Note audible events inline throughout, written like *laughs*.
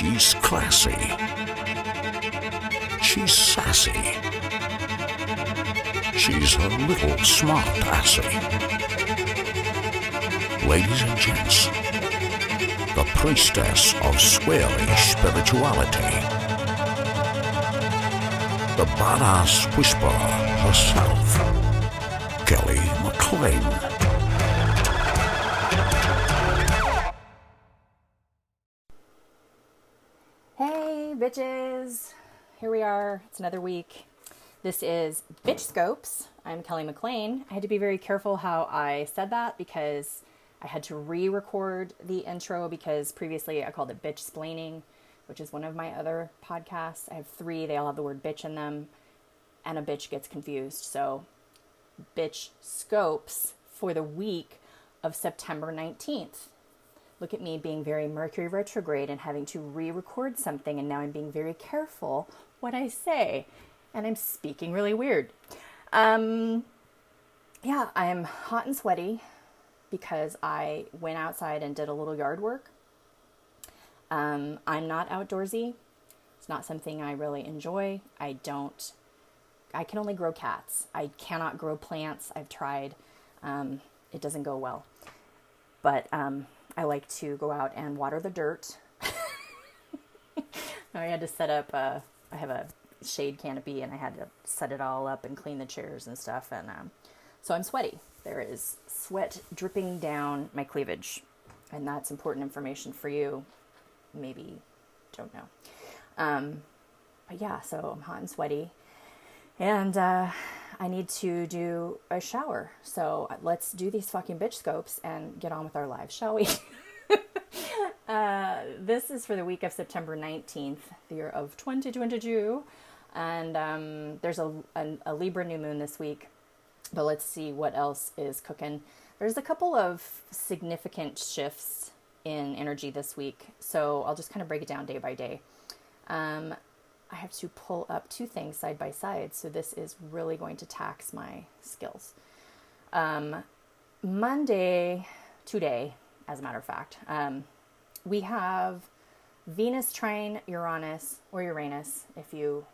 She's classy. She's sassy. She's a little smart assy. Ladies and gents, the priestess of sweary spirituality. The badass whisperer herself, Kelly McLean. It's another week. This is Bitch Scopes. I'm Kelly McLean. I had to be very careful how I said that because I had to re record the intro because previously I called it Bitch Splaining, which is one of my other podcasts. I have three, they all have the word bitch in them, and a bitch gets confused. So, Bitch Scopes for the week of September 19th look at me being very Mercury retrograde and having to re record something, and now I'm being very careful what I say. And I'm speaking really weird. Um, yeah, I'm hot and sweaty because I went outside and did a little yard work. Um, I'm not outdoorsy. It's not something I really enjoy. I don't, I can only grow cats. I cannot grow plants. I've tried. Um, it doesn't go well. But um, I like to go out and water the dirt. *laughs* I had to set up, uh, I have a shade canopy and I had to set it all up and clean the chairs and stuff. And um, so I'm sweaty. There is sweat dripping down my cleavage. And that's important information for you. Maybe don't know. Um, but yeah, so I'm hot and sweaty. And uh, I need to do a shower. So let's do these fucking bitch scopes and get on with our lives, shall we? *laughs* uh, this is for the week of September 19th, the year of 2022. And um, there's a, a, a Libra new moon this week. But let's see what else is cooking. There's a couple of significant shifts in energy this week. So I'll just kind of break it down day by day. Um, I have to pull up two things side by side, so this is really going to tax my skills. Um, Monday, today, as a matter of fact, um, we have Venus trine Uranus or Uranus, if you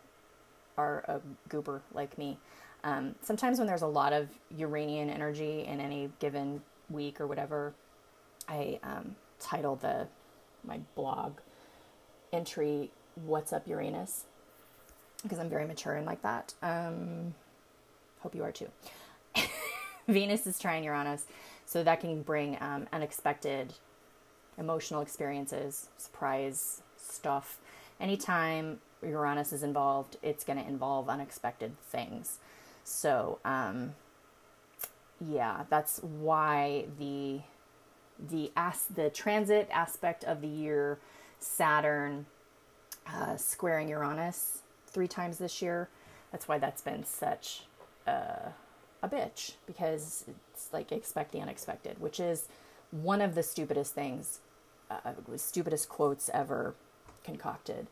are a goober like me. Um, sometimes when there's a lot of Uranian energy in any given week or whatever, I um, title the my blog entry "What's Up Uranus" because I'm very mature and like that. Um, hope you are too. *laughs* Venus is trine Uranus, so that can bring um, unexpected emotional experiences, surprise stuff. Anytime Uranus is involved, it's going to involve unexpected things. So, um, yeah, that's why the the as the transit aspect of the year, Saturn uh, squaring Uranus three times this year. That's why that's been such uh, a bitch because it's like expect the unexpected, which is one of the stupidest things, uh, stupidest quotes ever concocted.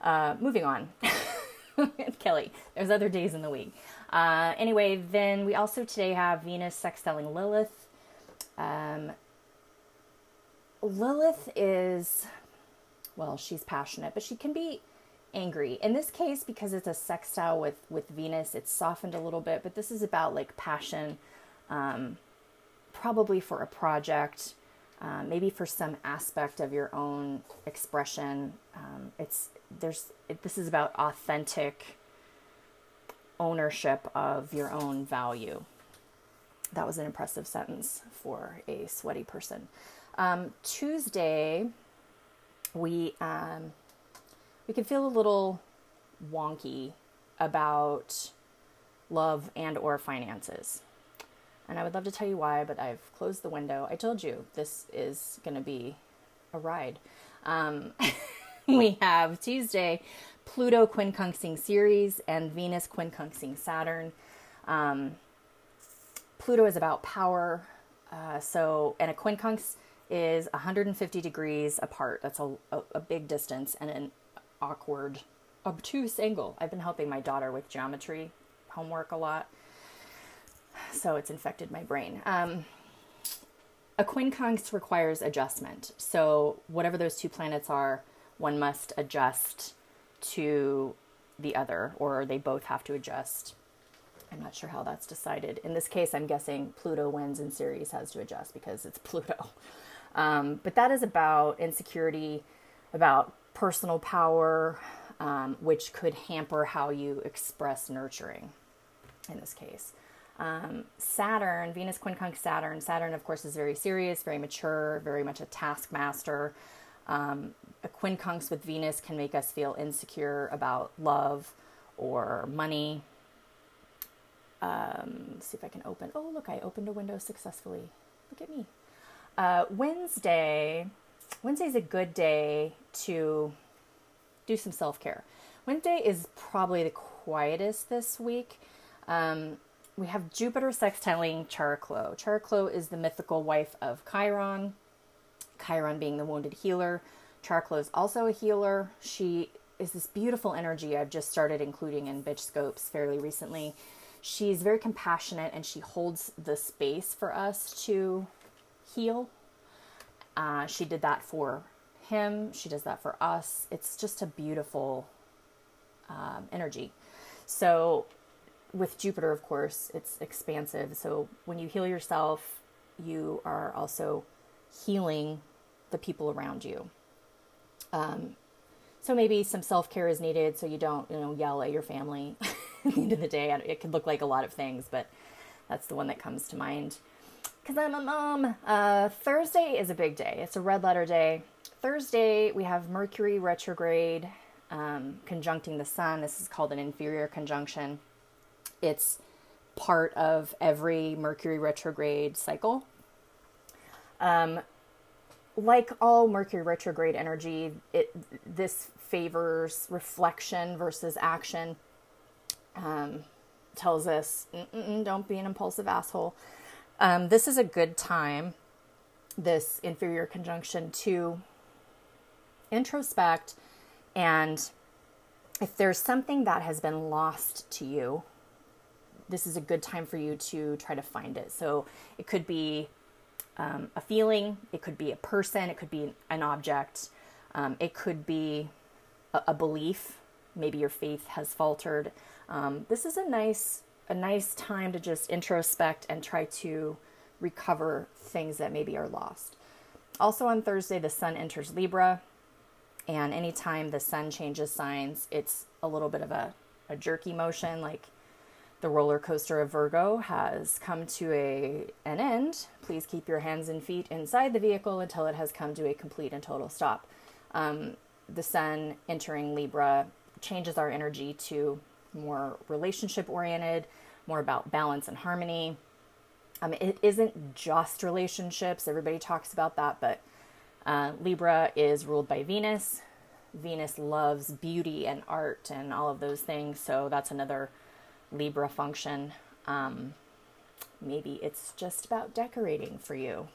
Uh, moving on. *laughs* Kelly, there's other days in the week. Uh, anyway, then we also today have Venus sextiling Lilith. Um, Lilith is, well, she's passionate, but she can be angry. In this case, because it's a sextile with with Venus, it's softened a little bit. But this is about like passion, um, probably for a project, uh, maybe for some aspect of your own expression. Um, it's there's it, this is about authentic ownership of your own value. That was an impressive sentence for a sweaty person. Um, Tuesday, we um, we can feel a little wonky about love and or finances. And I would love to tell you why, but I've closed the window. I told you this is going to be a ride. Um, *laughs* we have Tuesday, Pluto quincunxing Ceres and Venus quincunxing Saturn. Um, Pluto is about power. Uh, so, and a quincunx is 150 degrees apart. That's a, a, a big distance. And an awkward, obtuse angle. I've been helping my daughter with geometry homework a lot, so it's infected my brain. Um, a quincunx requires adjustment. So, whatever those two planets are, one must adjust to the other, or they both have to adjust. I'm not sure how that's decided. In this case, I'm guessing Pluto wins and Ceres has to adjust because it's *laughs* Pluto. Um, but that is about insecurity, about personal power, um, which could hamper how you express nurturing in this case. Um, Saturn, Venus quincunx Saturn. Saturn, of course, is very serious, very mature, very much a taskmaster. Um, a quincunx with Venus can make us feel insecure about love or money. Um, see if I can open. Oh, look, I opened a window successfully. Look at me. Uh, Wednesday. Wednesday is a good day to do some self care. Wednesday is probably the quietest this week. Um, we have Jupiter sextiling Chariklo. Chariklo is the mythical wife of Chiron, Chiron being the wounded healer. Chariklo is also a healer. She is this beautiful energy I've just started including in Bitch Scopes fairly recently. She's very compassionate and she holds the space for us to heal. Uh, she did that for him, she does that for us. It's just a beautiful um, energy. So, with Jupiter, of course, it's expansive. So, when you heal yourself, you are also healing the people around you. Um, so maybe some self care is needed, so you don't, you know, yell at your family. *laughs* at the end of the day, it could look like a lot of things, but that's the one that comes to mind. Because I'm a mom. Uh, Thursday is a big day. It's a red letter day. Thursday we have Mercury retrograde um, conjuncting the Sun. This is called an inferior conjunction. It's part of every Mercury retrograde cycle. Um, like all Mercury retrograde energy, it this favors reflection versus action. Um, tells us don't be an impulsive asshole. Um, this is a good time, this inferior conjunction, to introspect and if there's something that has been lost to you, this is a good time for you to try to find it. So it could be um, a feeling, it could be a person, it could be an object, um, it could be a, a, belief. Maybe your faith has faltered. Um, this is a nice a nice time to just introspect and try to recover things that maybe are lost. Also on Thursday, the sun enters Libra, and anytime the sun changes signs, it's a little bit of a, a jerky motion, like the roller coaster of Virgo has come to a an end. Please keep your hands and feet inside the vehicle until it has come to a complete and total stop. Um, the sun entering Libra changes our energy to more relationship oriented, more about balance and harmony. Um, it isn't just relationships. Everybody talks about that, but uh, Libra is ruled by Venus. Venus loves beauty and art and all of those things, so that's another Libra function. Um, maybe it's just about decorating for you.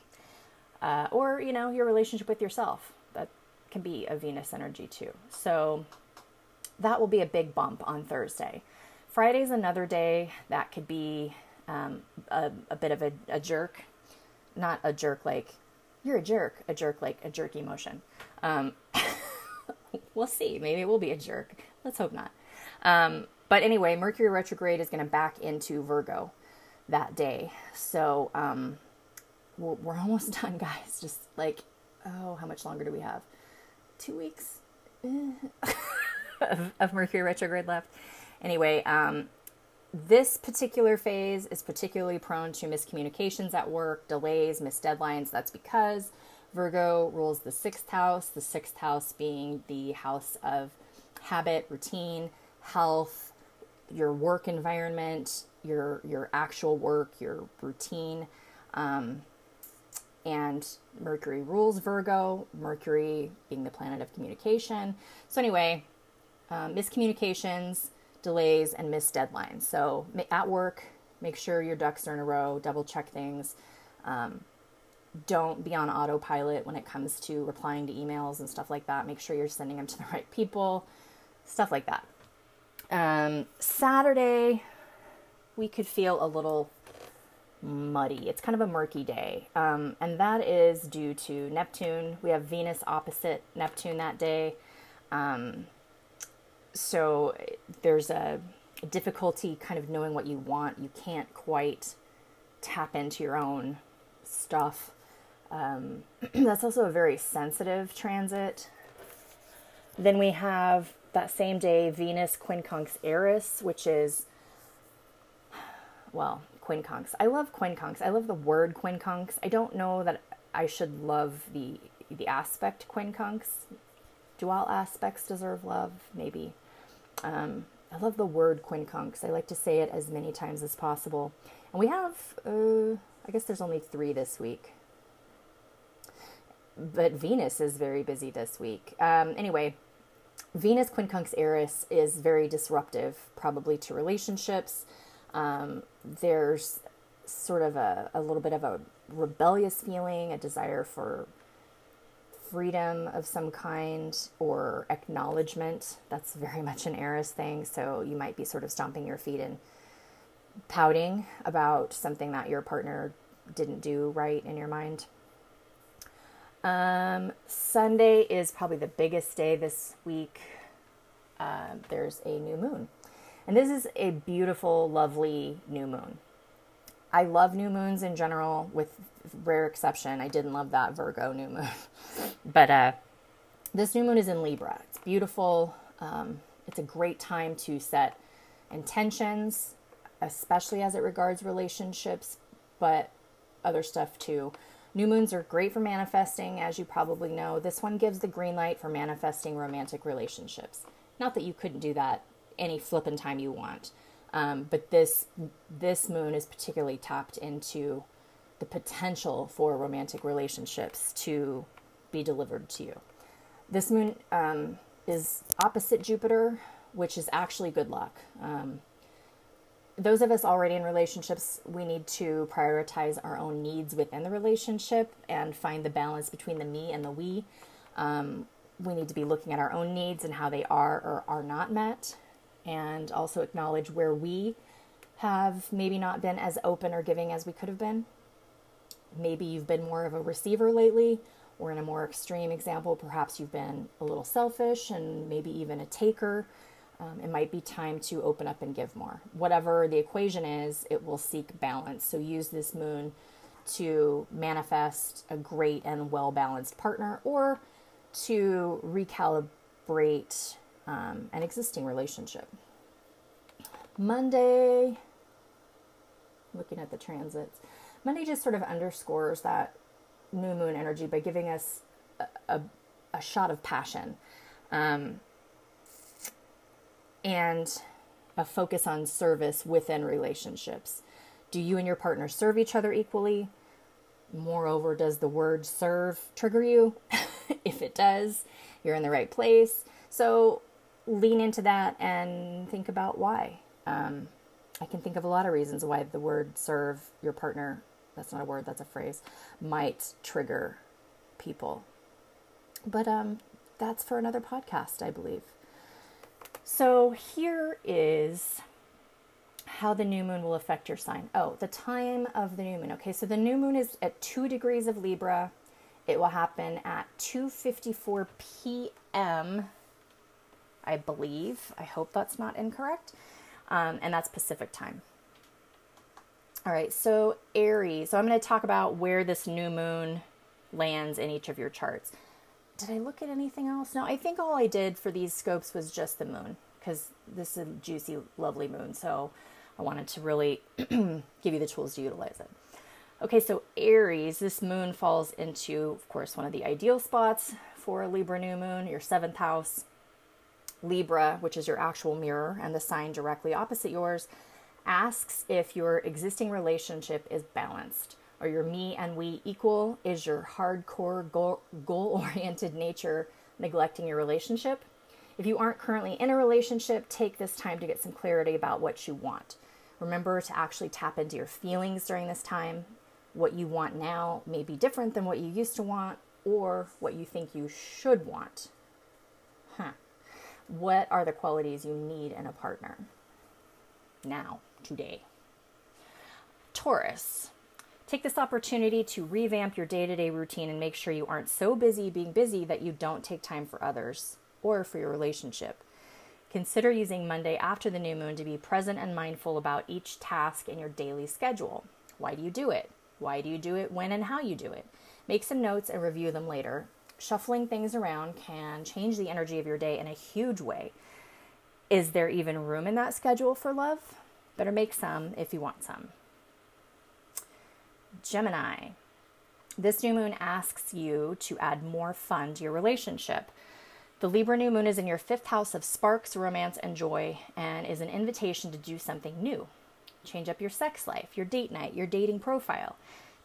Uh, or, you know, your relationship with yourself. That can be a Venus energy too. So that will be a big bump on Thursday. Friday's another day that could be um, a, a, bit of a, a jerk. Not a jerk like, you're a jerk, a jerk like a jerk emotion. Um, *laughs* we'll see. Maybe it will be a jerk. Let's hope not. Um, but anyway, Mercury retrograde is going to back into Virgo that day. So um, we're, we're *laughs* almost done, guys. Just like, oh, how much longer do we have? Two weeks *laughs* of, of, Mercury retrograde left. Anyway, um, this particular phase is particularly prone to miscommunications at work, delays, missed deadlines. That's because Virgo rules the sixth house, the sixth house being the house of habit, routine, health, your work environment, your your actual work, your routine. Um, and Mercury rules Virgo, Mercury being the planet of communication. So, anyway, um, miscommunications, delays, and missed deadlines. So, at work, make sure your ducks are in a row, double check things. Um, don't be on autopilot when it comes to replying to emails and stuff like that. Make sure you're sending them to the right people, stuff like that. Um, Saturday, we could feel a little muddy. It's kind of a murky day. Um, and that is due to Neptune. We have Venus opposite Neptune that day. Um, so there's a, difficulty kind of knowing what you want. You can't quite tap into your own stuff. Um, *clears throat* that's also a very sensitive transit. Then we have that same day Venus quincunx Eris, which is, well, quincunx. I love quincunx. I love the word quincunx. I don't know that I should love the the aspect quincunx. Do all aspects deserve love? Maybe. Um, I love the word quincunx. I like to say it as many times as possible. And we have, uh, I guess there's only three this week. But Venus is very busy this week. Um, anyway, Venus quincunx Eris is very disruptive, probably to relationships. Um, there's sort of a, a little bit of a rebellious feeling, a desire for freedom of some kind or acknowledgement. That's very much an Eris thing. So you might be sort of stomping your feet and pouting about something that your partner didn't do right in your mind. Um, Sunday is probably the biggest day this week. Uh, there's a new moon. And this is a beautiful, lovely new moon. I love new moons in general, with rare exception. I didn't love that Virgo new moon. *laughs* but uh, this new moon is in Libra. It's beautiful. Um, it's a great time to set intentions, especially as it regards relationships, but other stuff too. New moons are great for manifesting, as you probably know. This one gives the green light for manifesting romantic relationships. Not that you couldn't do that any flippin' time you want. Um, but this this moon is particularly tapped into the potential for romantic relationships to be delivered to you. This moon um, is opposite Jupiter, which is actually good luck. Um, those of us already in relationships, we need to prioritize our own needs within the relationship and find the balance between the me and the we. Um, we need to be looking at our own needs and how they are or are not met and also acknowledge where we have maybe not been as open or giving as we could have been. Maybe you've been more of a receiver lately, or in a more extreme example, perhaps you've been a little selfish and maybe even a taker. Um, it might be time to open up and give more. Whatever the equation is, it will seek balance. So use this moon to manifest a great and well balanced partner or to recalibrate um, an existing relationship. Monday, looking at the transits, Monday just sort of underscores that new moon energy by giving us a, a, a shot of passion um, and a focus on service within relationships. Do you and your partner serve each other equally? Moreover, does the word serve trigger you? *laughs* if it does, you're in the right place. So lean into that and think about why. Um, I can think of a lot of reasons why the word serve your partner, that's not a word, that's a phrase, might trigger people. But um, that's for another podcast, I believe. So here is how the new moon will affect your sign. Oh, the time of the new moon. Okay, so the new moon is at 2 degrees of Libra. It will happen at 2:54 p.m. I believe. I hope that's not incorrect. Um, and that's Pacific time. All right, so Aries. So I'm going to talk about where this new moon lands in each of your charts. Did I look at anything else? No, I think all I did for these scopes was just the moon because this is a juicy, lovely moon. So I wanted to really *clears throat* give you the tools to utilize it. Okay, so Aries, this moon falls into, of course, one of the ideal spots for a Libra new moon, your seventh house. Libra, which is your actual mirror and the sign directly opposite yours, asks if your existing relationship is balanced. Are your me and we equal? Is your hardcore goal oriented nature neglecting your relationship? If you aren't currently in a relationship, take this time to get some clarity about what you want. Remember to actually tap into your feelings during this time. What you want now may be different than what you used to want or what you think you should want. Huh. What are the qualities you need in a partner? Now, today. Taurus. Take this opportunity to revamp your day to day routine and make sure you aren't so busy being busy that you don't take time for others or for your relationship. Consider using Monday after the new moon to be present and mindful about each task in your daily schedule. Why do you do it? Why do you do it? When and how you do it? Make some notes and review them later. Shuffling things around can change the energy of your day in a huge way. Is there even room in that schedule for love? Better make some if you want some. Gemini. This new moon asks you to add more fun to your relationship. The Libra new moon is in your fifth house of sparks, romance, and joy, and is an invitation to do something new. Change up your sex life, your date night, your dating profile.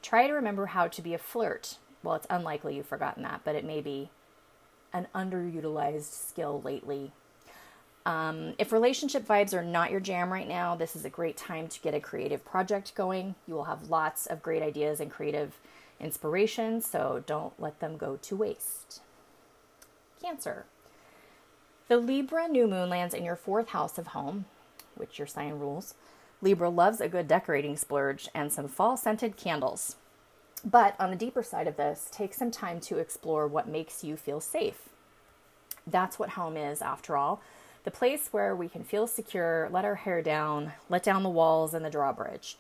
Try to remember how to be a flirt. Well, it's unlikely you've forgotten that, but it may be an underutilized skill lately. Um, if relationship vibes are not your jam right now, this is a great time to get a creative project going. You will have lots of great ideas and creative inspiration, so don't let them go to waste. Cancer. The Libra new moon lands in your fourth house of home, which your sign rules. Libra loves a good decorating splurge and some fall scented candles. But on the deeper side of this, take some time to explore what makes you feel safe. That's what home is, after all the place where we can feel secure, let our hair down, let down the walls and the drawbridge.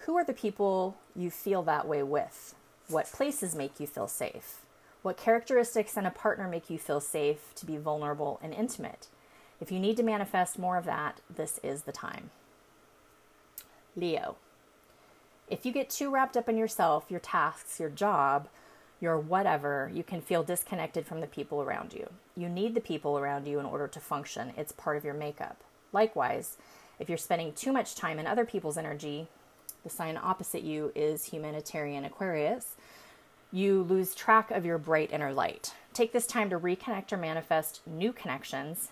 Who are the people you feel that way with? What places make you feel safe? What characteristics in a partner make you feel safe to be vulnerable and intimate? If you need to manifest more of that, this is the time. Leo. If you get too wrapped up in yourself, your tasks, your job, your whatever, you can feel disconnected from the people around you. You need the people around you in order to function, it's part of your makeup. Likewise, if you're spending too much time in other people's energy, the sign opposite you is humanitarian Aquarius, you lose track of your bright inner light. Take this time to reconnect or manifest new connections.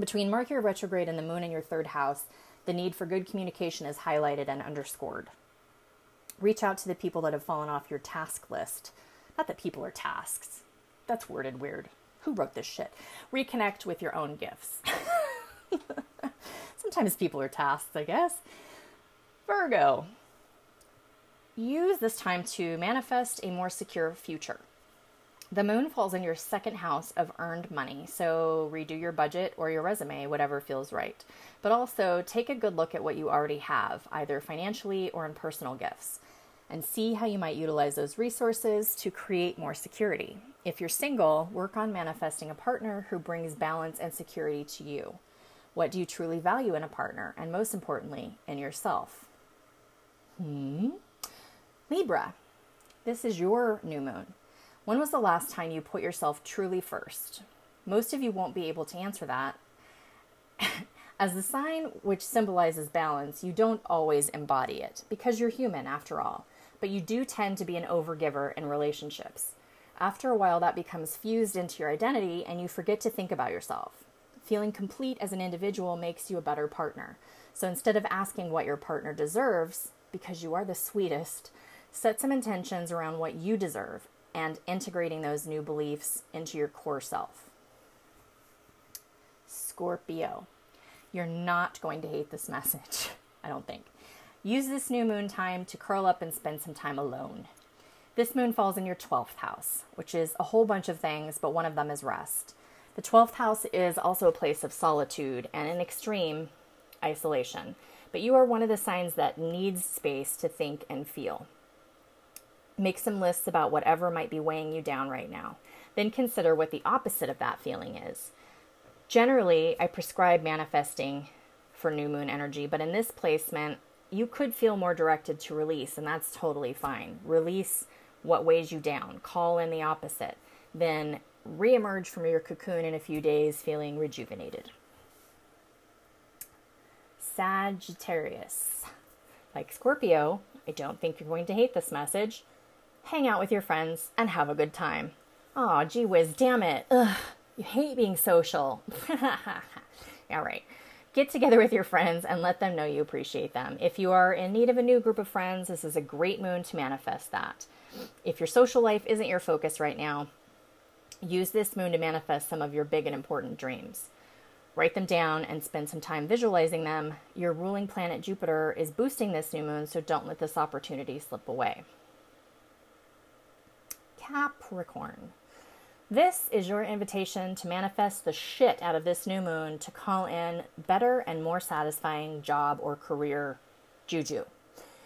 Between Mercury retrograde and the moon in your third house, the need for good communication is highlighted and underscored. Reach out to the people that have fallen off your task list. Not that people are tasks. That's worded weird. Who wrote this shit? Reconnect with your own gifts. *laughs* Sometimes people are tasks, I guess. Virgo. Use this time to manifest a more secure future. The moon falls in your second house of earned money, so redo your budget or your resume, whatever feels right. But also take a good look at what you already have, either financially or in personal gifts, and see how you might utilize those resources to create more security. If you're single, work on manifesting a partner who brings balance and security to you. What do you truly value in a partner? And most importantly, in yourself? Hmm? Libra, this is your new moon. When was the last time you put yourself truly first? Most of you won't be able to answer that. *laughs* As the sign which symbolizes balance, you don't always embody it because you're human after all, but you do tend to be an overgiver in relationships. After a while, that becomes fused into your identity and you forget to think about yourself. Feeling complete as an individual makes you a better partner. So instead of asking what your partner deserves, because you are the sweetest, set some intentions around what you deserve and integrating those new beliefs into your core self. Scorpio, you're not going to hate this *laughs* message, I don't think. Use this new moon time to curl up and spend some time alone. This moon falls in your 12th house, which is a whole bunch of things, but one of them is rest. The 12th house is also a place of solitude and an extreme isolation, but you are one of the signs that needs space to think and feel. Make some lists about whatever might be weighing you down right now. Then consider what the opposite of that feeling is. Generally, I prescribe manifesting for new moon energy, but in this placement, you could feel more directed to release, and that's totally fine. Release what weighs you down, call in the opposite, then reemerge from your cocoon in a few days feeling rejuvenated. Sagittarius. Like Scorpio, I don't think you're going to hate this message hang out with your friends, and have a good time. Aw, gee whiz, damn it. Ugh, you hate being social. *laughs* All right. Get together with your friends and let them know you appreciate them. If you are in need of a new group of friends, this is a great moon to manifest that. If your social life isn't your focus right now, use this moon to manifest some of your big and important dreams. Write them down and spend some time visualizing them. Your ruling planet Jupiter is boosting this new moon, so don't let this opportunity slip away. Capricorn. This is your invitation to manifest the shit out of this new moon to call in better and more satisfying job or career juju.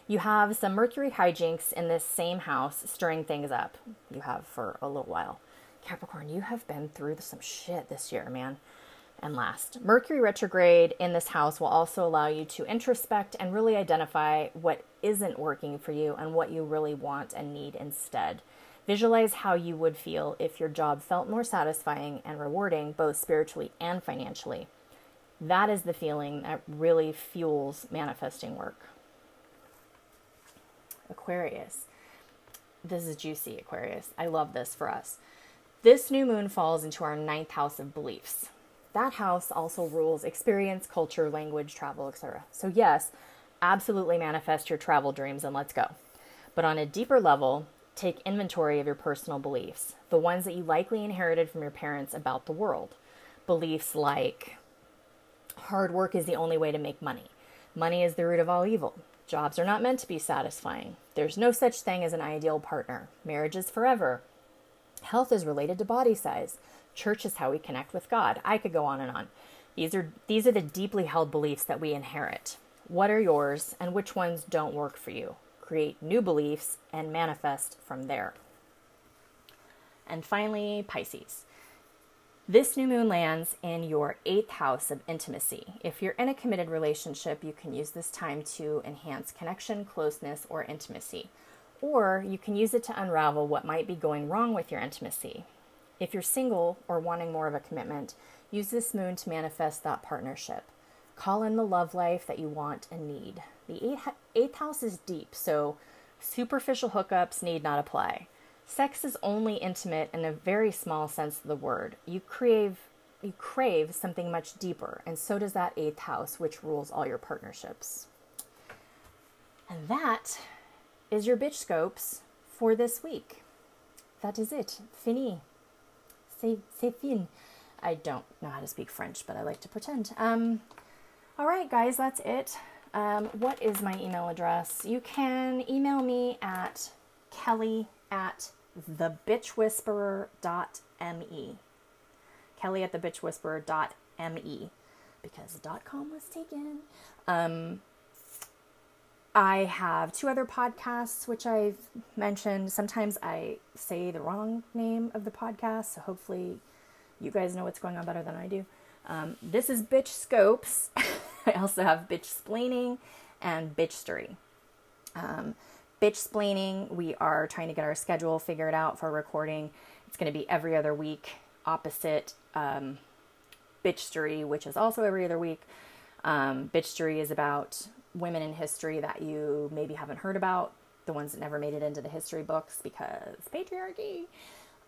You have some Mercury hijinks in this same house stirring things up. You have for a little while. Capricorn, you have been through some shit this year, man. And last, Mercury retrograde in this house will also allow you to introspect and really identify what isn't working for you and what you really want and need instead. Visualize how you would feel if your job felt more satisfying and rewarding, both spiritually and financially. That is the feeling that really fuels manifesting work. Aquarius. This is juicy, Aquarius. I love this for us. This new moon falls into our ninth house of beliefs. That house also rules experience, culture, language, travel, etc. So, yes, absolutely manifest your travel dreams and let's go. But on a deeper level, take inventory of your personal beliefs, the ones that you likely inherited from your parents about the world. Beliefs like hard work is the only way to make money, money is the root of all evil, jobs are not meant to be satisfying, there's no such thing as an ideal partner, marriage is forever, health is related to body size, church is how we connect with God. I could go on and on. These are these are the deeply held beliefs that we inherit. What are yours and which ones don't work for you? Create new beliefs and manifest from there. And finally, Pisces. This new moon lands in your eighth house of intimacy. If you're in a committed relationship, you can use this time to enhance connection, closeness, or intimacy. Or you can use it to unravel what might be going wrong with your intimacy. If you're single or wanting more of a commitment, use this moon to manifest that partnership. Call in the love life that you want and need. The eighth, eighth house is deep, so superficial hookups need not apply. Sex is only intimate in a very small sense of the word. You crave you crave something much deeper, and so does that eighth house, which rules all your partnerships. And that is your bitch scopes for this week. That is it. Fini. C'est, c'est fin. I don't know how to speak French, but I like to pretend. Um, all right, guys, that's it. Um, what is my email address? You can email me at kelly at thebitchwhisperer.me. Kelly at thebitchwhisperer.me because dot com was taken. Um, I have two other podcasts which I've mentioned. Sometimes I say the wrong name of the podcast, so hopefully you guys know what's going on better than I do. Um, this is Bitch Scopes. *laughs* I also have Bitch Splaining and Bitch Story. Um, bitch splaining, we are trying to get our schedule figured out for recording. It's going to be every other week, opposite um, Bitch Story, which is also every other week. Um, bitch Story is about women in history that you maybe haven't heard about, the ones that never made it into the history books because patriarchy.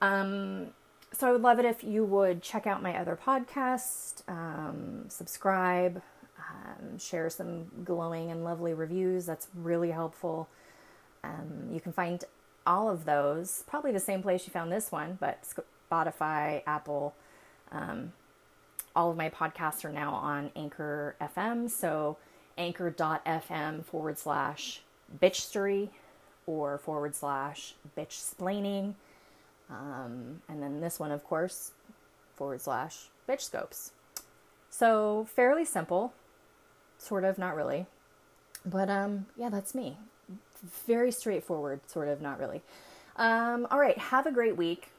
Um, so I would love it if you would check out my other podcast, um, subscribe, um, share some glowing and lovely reviews. That's really helpful. Um, you can find all of those, probably the same place you found this one, but Spotify, Apple. Um, all of my podcasts are now on Anchor FM. So anchor.fm forward slash bitchstory or forward slash bitch splaining. Um, and then this one, of course, forward slash bitch scopes. So fairly simple, sort of, not really. But um, yeah, that's me. Very straightforward, sort of, not really. Um, all right, have a great week.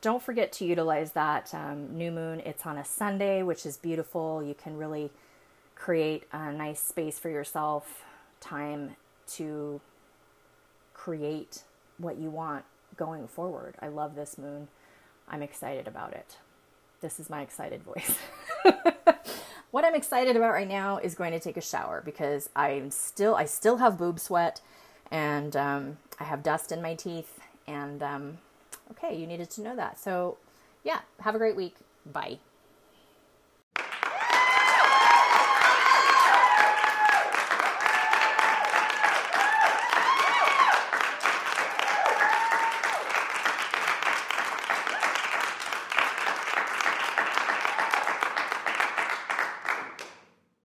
Don't forget to utilize that um, new moon. It's on a Sunday, which is beautiful. You can really create a nice space for yourself, time to create what you want going forward. I love this moon. I'm excited about it. This is my excited voice. *laughs* what I'm excited about right now is going to take a shower because I'm still I still have boob sweat and um, I have dust in my teeth and um, okay, you needed to know that. So yeah, have a great week. Bye.